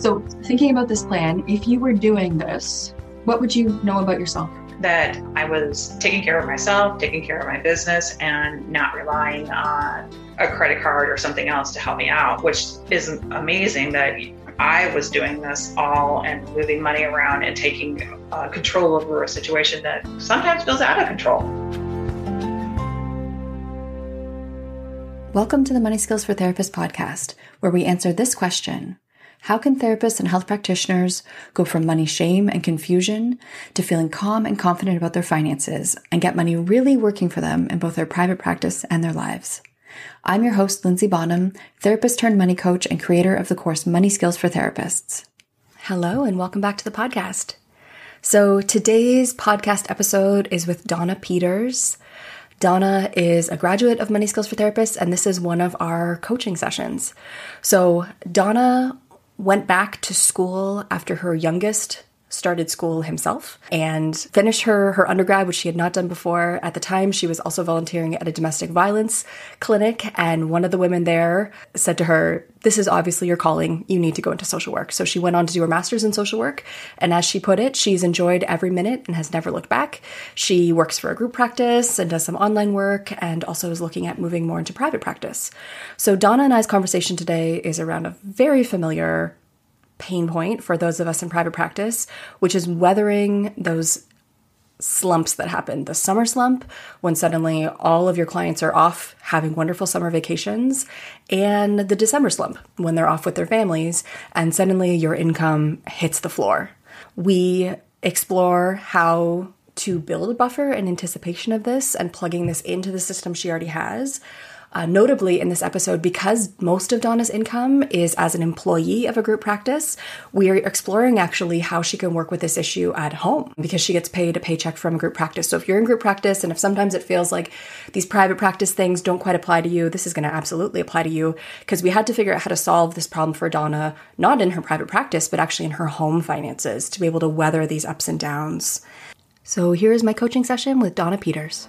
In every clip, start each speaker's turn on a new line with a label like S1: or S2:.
S1: So, thinking about this plan, if you were doing this, what would you know about yourself?
S2: That I was taking care of myself, taking care of my business, and not relying on a credit card or something else to help me out, which is amazing that I was doing this all and moving money around and taking uh, control over a situation that sometimes feels out of control.
S3: Welcome to the Money Skills for Therapists podcast, where we answer this question how can therapists and health practitioners go from money shame and confusion to feeling calm and confident about their finances and get money really working for them in both their private practice and their lives? I'm your host, Lindsay Bonham, therapist turned money coach and creator of the course Money Skills for Therapists. Hello, and welcome back to the podcast. So, today's podcast episode is with Donna Peters. Donna is a graduate of Money Skills for Therapists, and this is one of our coaching sessions. So, Donna went back to school after her youngest started school himself and finished her her undergrad which she had not done before. At the time she was also volunteering at a domestic violence clinic and one of the women there said to her this is obviously your calling. You need to go into social work. So she went on to do her masters in social work and as she put it she's enjoyed every minute and has never looked back. She works for a group practice and does some online work and also is looking at moving more into private practice. So donna and i's conversation today is around a very familiar pain point for those of us in private practice, which is weathering those slumps that happen. The summer slump, when suddenly all of your clients are off having wonderful summer vacations, and the December slump, when they're off with their families, and suddenly your income hits the floor. We explore how to build a buffer in anticipation of this and plugging this into the system she already has uh, notably, in this episode, because most of Donna's income is as an employee of a group practice, we are exploring actually how she can work with this issue at home because she gets paid a paycheck from a group practice. So if you're in group practice and if sometimes it feels like these private practice things don't quite apply to you, this is going to absolutely apply to you because we had to figure out how to solve this problem for Donna, not in her private practice, but actually in her home finances to be able to weather these ups and downs. So here is my coaching session with Donna Peters.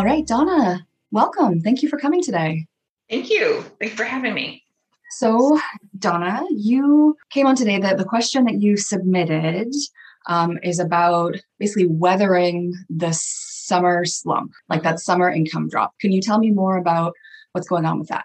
S1: All right, Donna, welcome. Thank you for coming today.
S2: Thank you. Thanks for having me.
S1: So, Donna, you came on today that the question that you submitted um, is about basically weathering the summer slump, like that summer income drop. Can you tell me more about what's going on with that?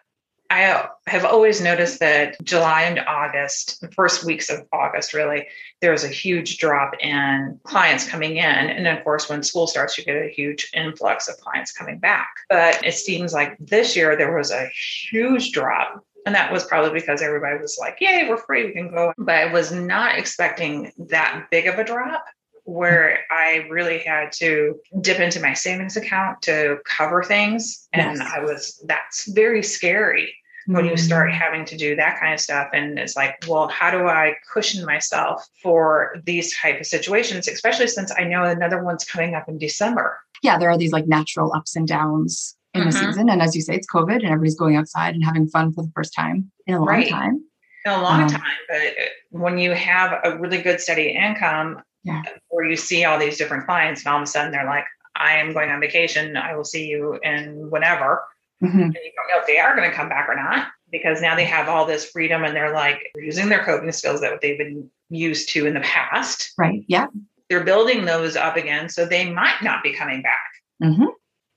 S2: I have always noticed that July and August, the first weeks of August, really, there's a huge drop in clients coming in. And of course, when school starts, you get a huge influx of clients coming back. But it seems like this year there was a huge drop. And that was probably because everybody was like, yay, we're free, we can go. But I was not expecting that big of a drop where I really had to dip into my savings account to cover things. And yes. I was, that's very scary when you start
S1: Mm.
S2: having to do that kind of stuff and it's like well how do i cushion myself for these type of situations especially since i know another one's coming up in december
S1: yeah, there are these like natural ups and downs in the
S2: Mhm.
S1: season. And as you say, it's COVID and everybody's going outside and having fun for the first time in a long
S2: Right.
S1: time.
S2: in a long
S1: Um,
S2: time but when you have a really good steady income
S1: Yeah.
S2: where you see all these different clients and all of a sudden they're like i am going on vacation i will see you in whenever
S1: Mhm.
S2: and you don't know if they are going to come back or not because now they have all this freedom and they're like using their coping skills that they've been used to in the past
S1: Right. Yeah.
S2: they're building those up again so they might not be coming back
S1: Mhm.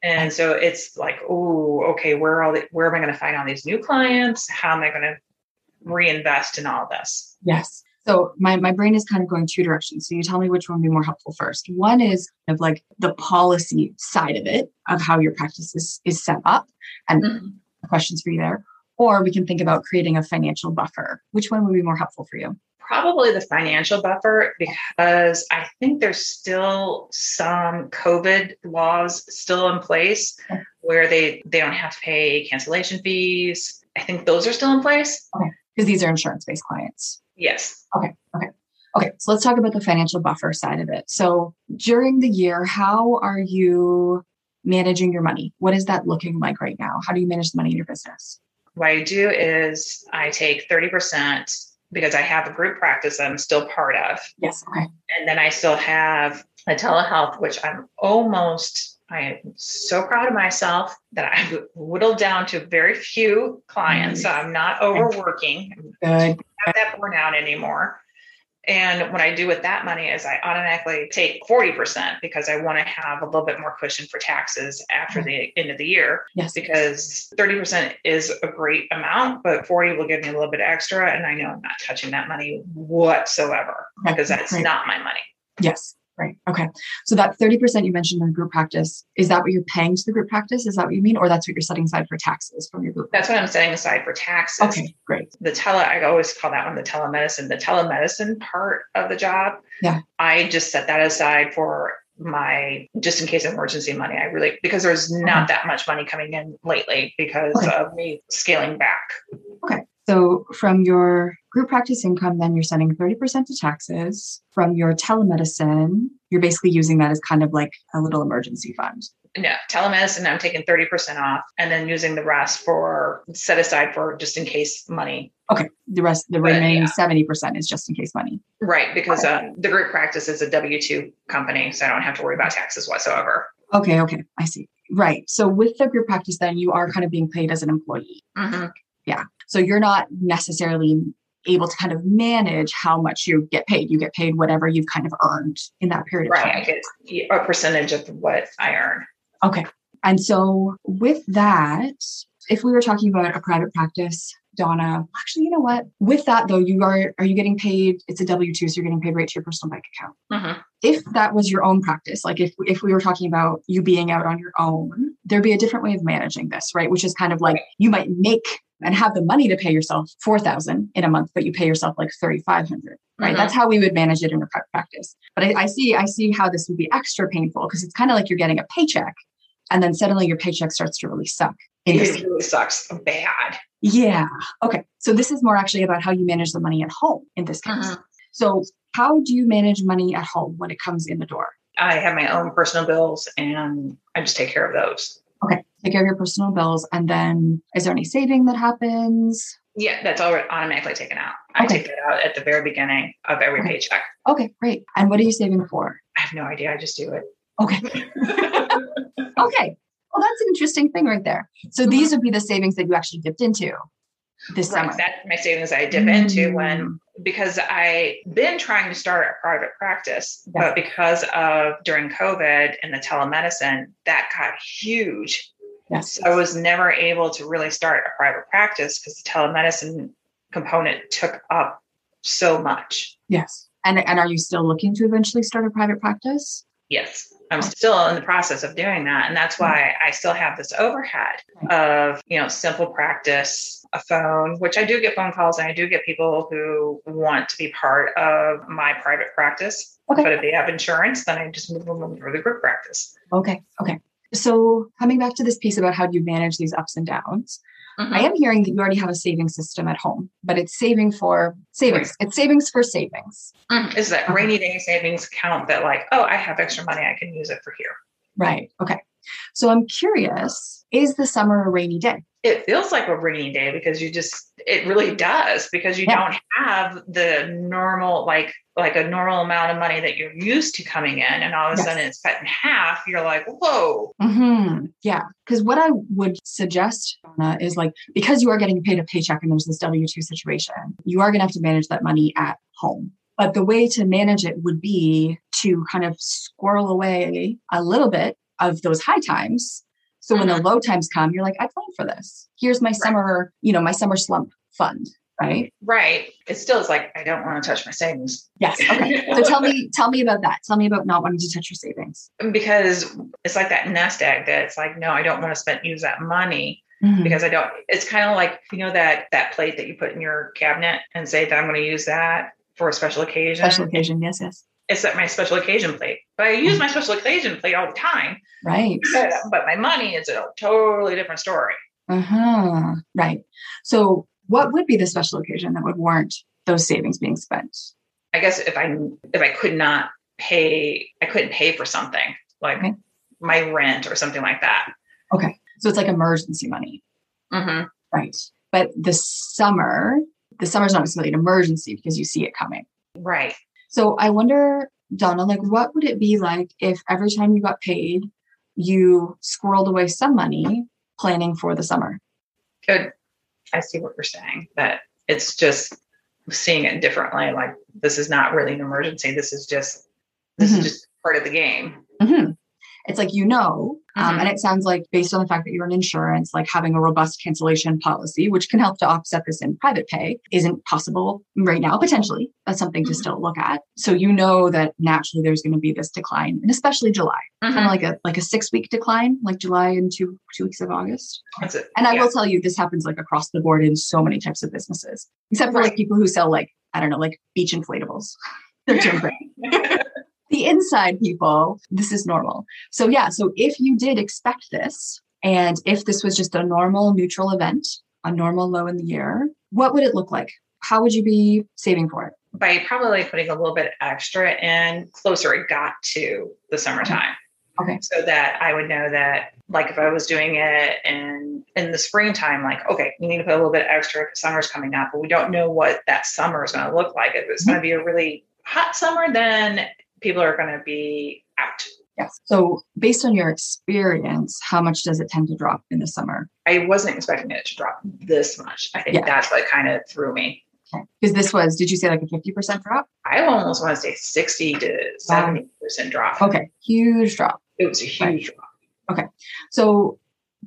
S2: and so it's like oh okay where are all the, where am i going to find all these new clients how am i going to reinvest in all this
S1: Yes. So my, my brain is kind of going two directions. So you tell me which one would be more helpful first. One is of like the policy side of it, of how your practice is, is set up and mm-hmm. questions for you there. Or we can think about creating a financial buffer. Which one would be more helpful for you?
S2: probably the financial buffer because i think there's still some covid laws still in place
S1: Okay.
S2: where they they don't have to pay cancellation fees i think those are still in place
S1: Because these are insurance based clients.
S2: yes
S1: Okay, Okay. Okay. so let's talk about the financial buffer side of it. So during the year, how are you managing your money? What is that looking like right now? How do you manage the money in your business?
S2: what i do is i take 30% because i have a group practice that i'm still part of
S1: Yes. Okay.
S2: and then i still have a telehealth which i'm almost i am so proud of myself that i've whittled down to very few clients so i'm not overworking
S1: Good.
S2: have that burnout anymore. And what I do with that money is I automatically take 40% because I want to have a little bit more cushion for taxes after the end of the year
S1: Yes.
S2: because 30% is a great amount, but 40 will give me a little bit extra. And I know I'm not touching that money whatsoever
S1: Okay,
S2: because that's
S1: great.
S2: not my money.
S1: Yes. Right. Okay. So that 30% you mentioned in group practice, is that what you're paying to the group practice? Is that what you mean? Or that's what you're setting aside for taxes from your group?
S2: That's what I'm setting aside for taxes.
S1: Okay, great.
S2: the tele I always call that one the telemedicine, the telemedicine part of the job.
S1: Yeah.
S2: I just set that aside for my just in case emergency money. I really because there's not that much money coming in lately because
S1: Okay.
S2: of me scaling back.
S1: So from your group practice income, then you're sending 30% to taxes. From your telemedicine, you're basically using that as kind of like a little emergency fund.
S2: No, telemedicine, I'm taking 30% off and then using the rest for set aside for just in case money.
S1: Okay. The rest, the
S2: But,
S1: remaining
S2: yeah.
S1: 70% is just in case money.
S2: Right. Because uh, the group practice is a W 2 company. So I don't have to worry about taxes whatsoever.
S1: Okay. Okay. I see. Right. So with the group practice, then you are kind of being paid as an employee.
S2: Mhm.
S1: So you're not necessarily able to kind of manage how much you get paid. You get paid whatever you've kind of earned in that period of
S2: Right. I
S1: time.
S2: get a percentage of what I earn.
S1: Okay. And so with that, if we were talking about a private practice, Donna, actually, you know what? With that though, you are are you getting paid? It's a W two, so you're getting paid right to your personal bank account.
S2: Mhm.
S1: If that was your own practice, like if if we were talking about you being out on your own, there'd be a different way of managing this, right? Which is kind of like you might make and have the money to pay yourself four thousand in a month, but you pay yourself like thirty five hundred, right?
S2: Mhm.
S1: That's how we would manage it in a private practice. But I, I see I see how this would be extra painful because it's kind of like you're getting a paycheck, and then suddenly your paycheck starts to really suck.
S2: It really sucks bad.
S1: yeah. Okay. So this is more actually about how you manage the money at home in this case.
S2: Mhm.
S1: So how do you manage money at home when it comes in the door?
S2: I have my own personal bills and I just take care of those.
S1: Okay. Take care of your personal bills. And then is there any saving that happens?
S2: Yeah, that's all automatically taken out. I take that out at the very beginning of every
S1: Okay.
S2: paycheck.
S1: Okay, great. And what are you saving for?
S2: I have no idea. I just do it.
S1: Okay. okay. Well, that's an interesting thing right there. So these would be the savings that you actually dipped into this
S2: Right.
S1: summer.
S2: That's my savings I dip into
S1: Mm.
S2: when because I been trying to start a private practice, but because of during COVID and the telemedicine, that got huge.
S1: Yes.
S2: So I was never able to really start a private practice because the telemedicine component took up so much.
S1: Yes. And and are you still looking to eventually start a private practice?
S2: Yes, I'm still in the process of doing that. And that's why mm-hmm. I still have this overhead of, you know, SimplePractice, a phone, which I do get phone calls and I do get people who want to be part of my private practice.
S1: Okay.
S2: But if they have insurance, then I just move them through the group practice.
S1: Okay. Okay. So coming back to this piece about how do you manage these ups and downs, Mm-hmm. I am hearing that you already have a saving system at home, but it's saving for savings. It's savings for savings.
S2: Mm-hmm. Is that rainy day savings account that, like, oh, I have extra money, I can use it for here?
S1: Right. Okay. So I'm curious is the summer a rainy day?
S2: It feels like a rainy day because you just, it really does because you yeah. don't have the normal, like, like a normal amount of money that you're used to coming in and all of a yes. sudden it's cut in half you're like whoa
S1: mm-hmm. yeah because what i would suggest Donna, is like because you are getting paid a paycheck and there's this w2 situation you are going to have to manage that money at home but the way to manage it would be to kind of squirrel away a little bit of those high times so mm-hmm. when the mm-hmm. low times come you're like i planned for this here's my right. summer you know my summer slump fund right?
S2: Right. It still is like I don't want to touch my savings.
S1: Yes. Okay. so tell me, tell me about that. Tell me about not wanting to touch your savings.
S2: Because it's like that nest egg that it's like, no, I don't want to spend use that money. Mm-hmm. Because I don't, it's kind of like, you know, that that plate that you put in your cabinet and say that I'm going to use that for a special occasion.
S1: Special occasion, yes, yes.
S2: It's at my special occasion plate. But I use mm-hmm. my special occasion plate all the time.
S1: Right.
S2: But, but my money is a totally different story.
S1: Uh-huh. Right. So what would be the special occasion that would warrant those savings being spent?
S2: I guess if I if I could not pay, I couldn't pay for something like okay. my rent or something like that.
S1: Okay, so it's like emergency money,
S2: mm-hmm.
S1: right? But the summer, the summer's not necessarily an emergency because you see it coming,
S2: right?
S1: So I wonder, Donna, like what would it be like if every time you got paid, you squirreled away some money planning for the summer?
S2: Good. I see what you're saying. That it's just seeing it differently. Like this is not really an emergency. This is just this mm-hmm. is just part of the game.
S1: Mm-hmm. It's like you know, um, mm-hmm. and it sounds like based on the fact that you're in insurance, like having a robust cancellation policy, which can help to offset this in private pay, isn't possible right now. Potentially, that's something to mm-hmm. still look at. So you know that naturally there's going to be this decline, and especially July, kind of mm-hmm. like a like a six week decline, like July and two two weeks of August.
S2: That's it.
S1: And I yeah. will tell you, this happens like across the board in so many types of businesses, except for right. like people who sell like I don't know, like beach inflatables. They're doing great. the inside people, this is normal. So, yeah, so if you did expect this, and if this was just a normal neutral event, a normal low in the year, what would it look like? How would you be saving for it?
S2: By probably putting a little bit extra in closer it got to the summertime.
S1: Okay.
S2: So that I would know that, like, if I was doing it in in the springtime, like, okay, you need to put a little bit extra because summer's coming up, but we don't know what that summer is going to look like. If it's mm-hmm. going to be a really hot summer, then people are going to be out.
S1: Yes. So, based on your experience, how much does it tend to drop in the summer?
S2: I wasn't expecting it to drop this much. I think yeah. that's what kind of threw me.
S1: Okay. Because this was, did you say like a 50% drop?
S2: I almost want to say 60 to 70% drop.
S1: Okay. Huge drop.
S2: It was a huge right. drop.
S1: Okay. So,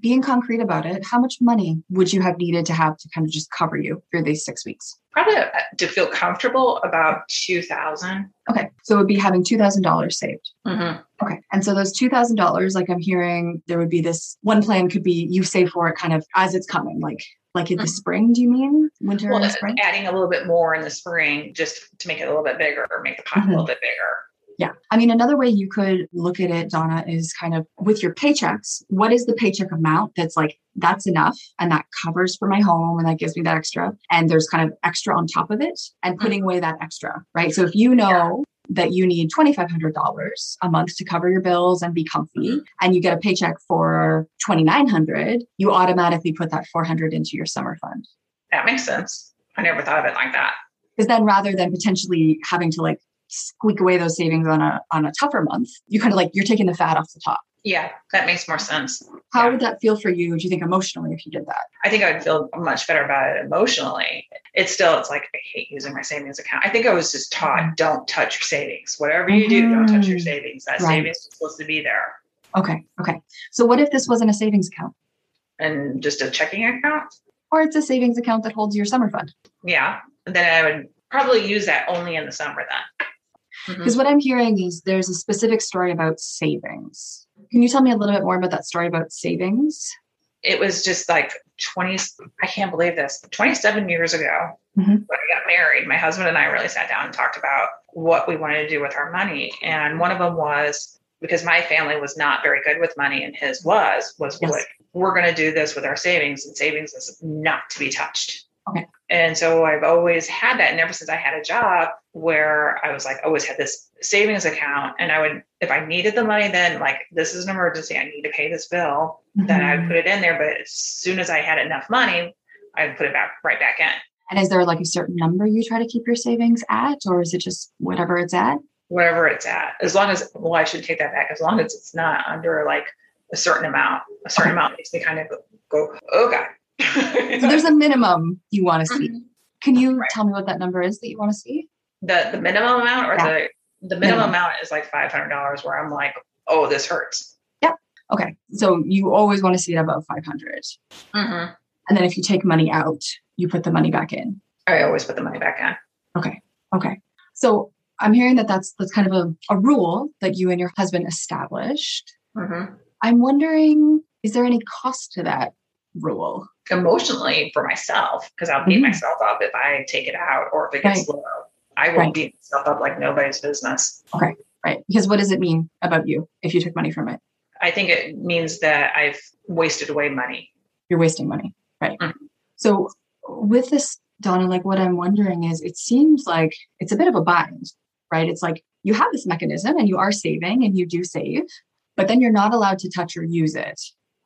S1: being concrete about it, how much money would you have needed to have to kind of just cover you through these six weeks?
S2: Probably uh, to feel comfortable about 2000
S1: Okay. So it would be having $2,000 saved.
S2: Mm-hmm.
S1: Okay. And so those $2,000, like I'm hearing there would be this one plan could be you save for it kind of as it's coming, like like in the mm-hmm. spring, do you mean winter well, and spring?
S2: Adding a little bit more in the spring just to make it a little bit bigger or make the pot mm-hmm. a little bit bigger.
S1: Yeah. I mean, another way you could look at it, Donna, is kind of with your paychecks. What is the paycheck amount that's like, that's enough and that covers for my home and that gives me that extra? And there's kind of extra on top of it and mm-hmm. putting away that extra, right? So if you know that you need $2,500 a month to cover your bills and be comfy, mm-hmm. and you get a paycheck for 2,900, you automatically put that 400 into your summer fund.
S2: That makes sense. I never thought of it like that.
S1: Because then rather than potentially having to like squeak away those savings on a on a tougher month, you kind of like you're taking the fat off the top.
S2: Yeah, that makes more sense.
S1: How
S2: yeah.
S1: would that feel for you? Do you think emotionally if you did that?
S2: I think I'd feel much better about it emotionally. It's still, it's like I hate using my savings account. I think I was just taught mm-hmm. don't touch your savings. Whatever you do, don't touch your mm-hmm. savings. That right. savings is supposed to be there.
S1: Okay. Okay. So what if this wasn't a savings account?
S2: And just a checking account?
S1: Or it's a savings account that holds your summer fund.
S2: Yeah. Then I would probably use that only in the summer then.
S1: Because mm-hmm. what I'm hearing is there's a specific story about savings. Can you tell me a little bit more about that story about savings?
S2: It was just like 20, I can't believe this, 27 years ago
S1: mm-hmm. when
S2: I got married, my husband and I really sat down and talked about what we wanted to do with our money. And one of them was because my family was not very good with money and his was, was
S1: Yes.
S2: what we're going to do this with our savings and savings is not to be touched.
S1: Okay.
S2: And so I've always had that. And ever since I had a job where I was like, I always had this savings account. And I would, if I needed the money, then like, this is an emergency. I need to pay this bill. Then I would
S1: Mhm.
S2: put it in there. But as soon as I had enough money, I'd put it back right back in.
S1: And is there like a certain number you try to keep your savings at, or is it just whatever it's at?
S2: whatever it's at. As long as, well, I should take that back. As long as it's not under like a certain amount, a certain amount makes me kind of go, go oh God.
S1: So there's a minimum you want to see.
S2: Mhm.
S1: Can you
S2: Right.
S1: tell me what that number is that you want to see?
S2: the, the minimum amount or
S1: Yeah.
S2: the, the minimum
S1: Minimum.
S2: amount is like $500 where I'm like, oh, this hurts. Yep.
S1: Okay. So you always want to see it above 500.
S2: Mhm.
S1: And then if you take money out, you put the money back in.
S2: I always put the money back in.
S1: Okay. Okay. So I'm hearing that that's that's kind of a, a rule that you and your husband established.
S2: Mhm.
S1: I'm wondering, is there any cost to that rule?
S2: Emotionally for myself, because I'll beat
S1: Mhm.
S2: myself up if I take it out or if it gets
S1: Right.
S2: low. I will
S1: Right.
S2: beat myself up like nobody's business.
S1: Okay, right. Because what does it mean about you if you took money from it?
S2: I think it means that I've wasted away money.
S1: You're wasting money. Right.
S2: Mhm.
S1: So with this, Donna, like what I'm wondering is it seems like it's a bit of a bind, right? It's like you have this mechanism and you are saving and you do save, but then you're not allowed to touch or use it.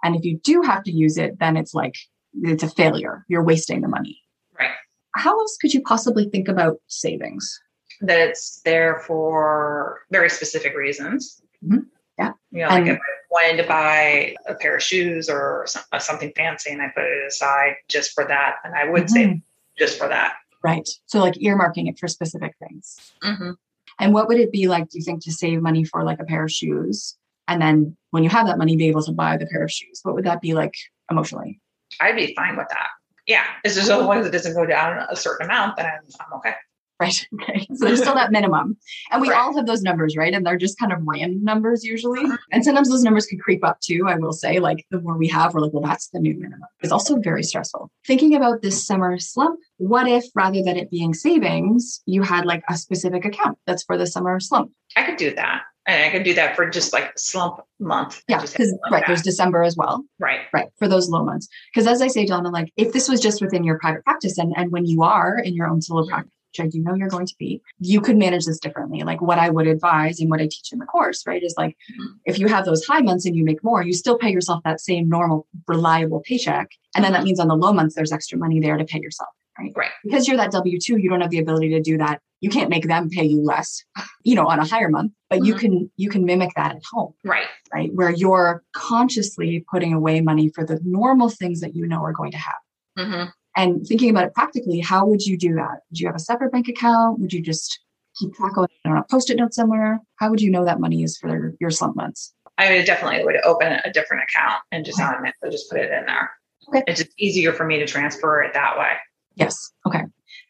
S1: And if you do have to use it, then it's like it's a failure. You're wasting the money.
S2: Right.
S1: How else could you possibly think about savings?
S2: that it's there for very specific reasons.
S1: Mhm. Yeah.
S2: You know, like if I wanted to buy a pair of shoes or some, uh, something fancy and I put it aside just for that, and I would save
S1: Mhm.
S2: just for that.
S1: Right. So like earmarking it for specific things.
S2: Mm-hmm.
S1: And what would it be like, do you think, to save money for like a pair of shoes? And then when you have that money, be able to buy the pair of shoes? What would that be like emotionally?
S2: I'd be fine with that. Yeah. It's just as long as it doesn't go down a certain amount, then I'm, I'm okay.
S1: Right. Okay. So there's still that minimum. And we
S2: Right.
S1: all have those numbers, right? And they're just kind of random numbers usually. Uh-huh. And sometimes those numbers can creep up too. I will say, like the more we have, we're like, well, that's the new minimum. It's also very stressful. Thinking about this summer slump, what if rather than it being savings, you had like a specific account that's for the summer slump?
S2: I could do that. And I can do that for just like slump month.
S1: Yeah. Because right,
S2: that.
S1: there's December as well.
S2: right.
S1: Right. For those low months. Because as I say, Donna, like if this was just within your private practice and, and when you are in your own solo practice, which I do know you're going to be, you could manage this differently. Like what I would advise and what I teach in the course, right, is like
S2: Mhm.
S1: if you have those high months and you make more, you still pay yourself that same normal, reliable paycheck. And then that means on the low months, there's extra money there to pay yourself. Right.
S2: Right.
S1: Because you're that W 2, you don't have the ability to do that. You can't make them pay you less, you know, on a higher month, but you
S2: Mhm.
S1: can you can mimic that at home
S2: Right.
S1: right? Where you're consciously putting away money for the normal things that you know are going to happen.
S2: hmm
S1: And thinking about it practically, how would you do that? Would you have a separate bank account? Would you just keep track of it on a post-it note somewhere? How would you know that money is for your slump months?
S2: I would definitely would open a different account and just automatically just put it in there.
S1: Okay.
S2: It's just easier for me to transfer it that way.
S1: Yes. Okay.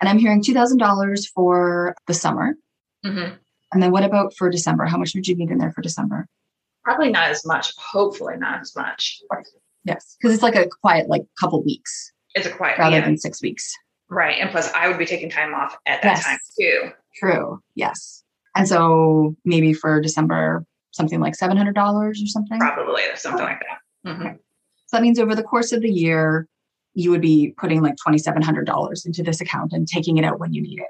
S1: And I'm hearing $2,000 for the summer.
S2: hmm
S1: And then what about for December? How much would you need in there for December?
S2: Probably not as much. Hopefully not as much.
S1: Yes. Because it's like a quiet, like couple weeks
S2: It's a quiet,
S1: rather
S2: yeah,
S1: than six weeks.
S2: right. And plus, I would be taking time off at that
S1: Yes.
S2: time too.
S1: True. Yes. And so maybe for December, something like $700 or something.
S2: Probably something like that. hmm
S1: So that means over the course of the year, you would be putting like $2,700 into this account and taking it out when you need it.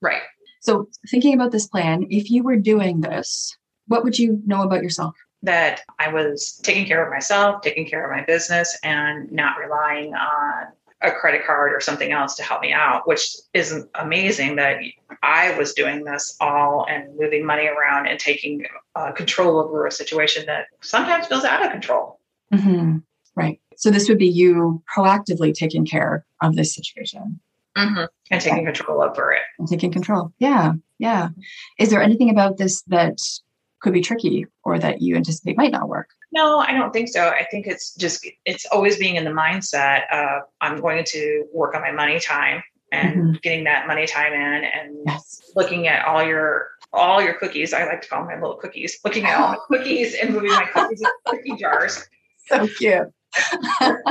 S2: Right.
S1: So thinking about this plan, if you were doing this, what would you know about yourself?
S2: That I was taking care of myself, taking care of my business, and not relying on a credit card or something else to help me out, which is amazing that I was doing this all and moving money around and taking uh, control over a situation that sometimes feels out of control.
S1: Mm-hmm. Right. So this would be you proactively taking care of this situation
S2: hmm And taking control over it.
S1: and taking control. Yeah. Yeah. Is there anything about this that could be tricky or that you anticipate might not work?
S2: No, I don't think so. I think it's just it's always being in the mindset of I'm going to work on my money time and getting that money time in and
S1: Yes.
S2: looking at all your all your cookies. I like to call them my little cookies. Looking at all my cookies and moving my cookies in cookie jars.
S1: So cute.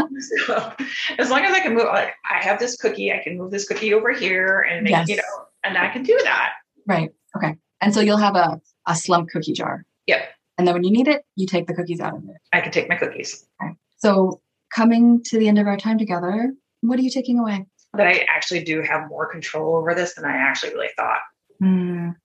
S2: So as long as I can move, like I have this cookie, I can move this cookie over here and make,
S1: Yes.
S2: you know, and I can do that.
S1: Right. Okay. And so you'll have a, a slump cookie jar.
S2: Yep.
S1: And then when you need it, you take the cookies out of it.
S2: I can take my cookies.
S1: Okay. So coming to the end of our time together, what are you taking away?
S2: That I actually do have more control over this than I actually really thought.
S1: Mm.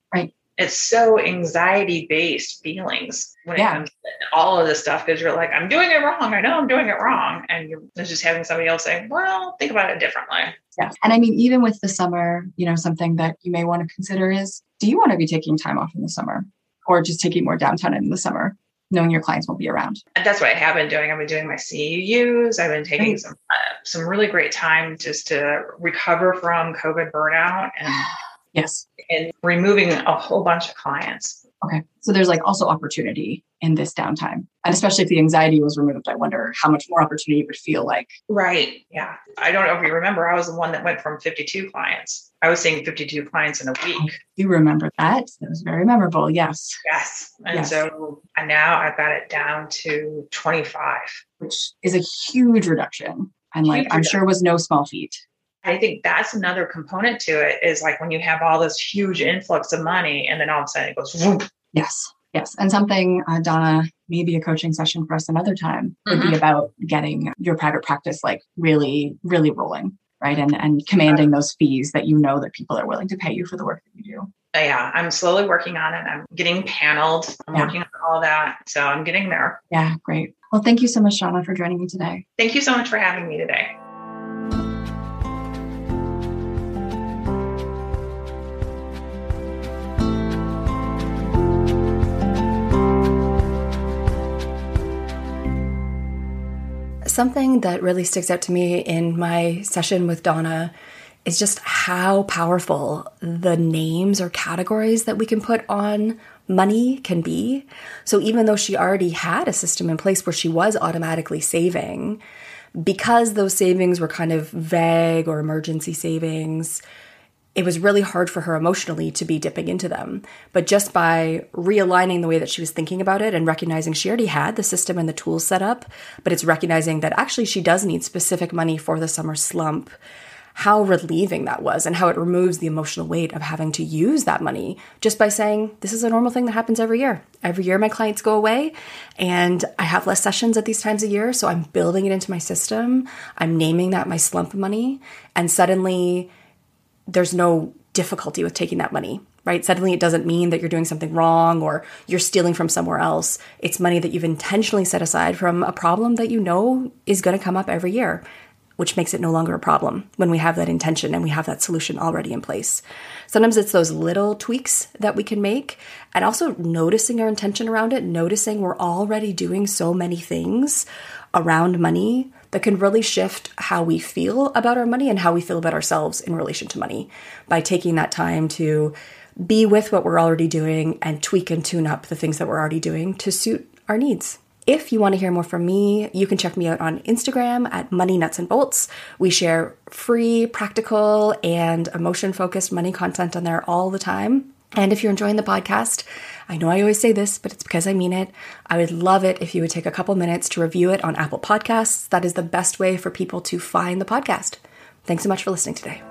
S2: It's so anxiety based feelings when
S1: Yeah.
S2: it comes to all of this stuff because you're like, I'm doing it wrong. I know I'm doing it wrong. And you're just having somebody else say, well, think about it differently.
S1: Yes. And I mean, even with the summer, you know, something that you may want to consider is do you want to be taking time off in the summer or just taking more downtime in the summer, knowing your clients won't be around?
S2: And that's what I have been doing. I've been doing my CEUs. I've been taking some uh, some really great time just to recover from COVID burnout and
S1: Yes.
S2: and removing a whole bunch of clients.
S1: Okay. So there's like also opportunity in this downtime. And especially if the anxiety was removed, I wonder how much more opportunity it would feel like.
S2: Right. Yeah. I don't know if you remember, I was the one that went from 52 clients. I was seeing 52 clients in a week.
S1: You remember that? That was very memorable. Yes.
S2: Yes. And
S1: Yes.
S2: so and now I've got it down to 25.
S1: Which is a huge reduction. And like
S2: Huge
S1: I'm sure was no small feat.
S2: I think that's another component to it is like when you have all this huge influx of money and then all of a sudden it goes whoop.
S1: Yes. Yes. And something, uh, Donna, maybe a coaching session for us another time would be about getting your private practice like really, really rolling, right? And and commanding those fees that you know that people are willing to pay you for the work that you do.
S2: yeah, I'm slowly working on it. I'm getting paneled. I'm
S1: Yeah.
S2: working on all that. So I'm getting there.
S1: Yeah, great. Well, thank you so much, Donna, for joining me today.
S2: Thank you so much for having me today.
S3: Something that really sticks out to me in my session with Donna is just how powerful the names or categories that we can put on money can be. So even though she already had a system in place where she was automatically saving, because those savings were kind of vague or emergency savings, it was really hard for her emotionally to be dipping into them. But just by realigning the way that she was thinking about it and recognizing she already had the system and the tools set up, but it's recognizing that actually she does need specific money for the summer slump, how relieving that was and how it removes the emotional weight of having to use that money just by saying, this is a normal thing that happens every year. Every year my clients go away and I have less sessions at these times of year. So I'm building it into my system. I'm naming that my slump money. And suddenly, there's no difficulty with taking that money, right? Suddenly it doesn't mean that you're doing something wrong or you're stealing from somewhere else. It's money that you've intentionally set aside from a problem that you know is going to come up every year, which makes it no longer a problem when we have that intention and we have that solution already in place. Sometimes it's those little tweaks that we can make and also noticing our intention around it, noticing we're already doing so many things around money that can really shift how we feel about our money and how we feel about ourselves in relation to money by taking that time to be with what we're already doing and tweak and tune up the things that we're already doing to suit our needs. If you want to hear more from me, you can check me out on Instagram at Money Nuts and Bolts. We share free, practical, and emotion focused money content on there all the time. And if you're enjoying the podcast, I know I always say this, but it's because I mean it. I would love it if you would take a couple minutes to review it on Apple Podcasts. That is the best way for people to find the podcast. Thanks so much for listening today.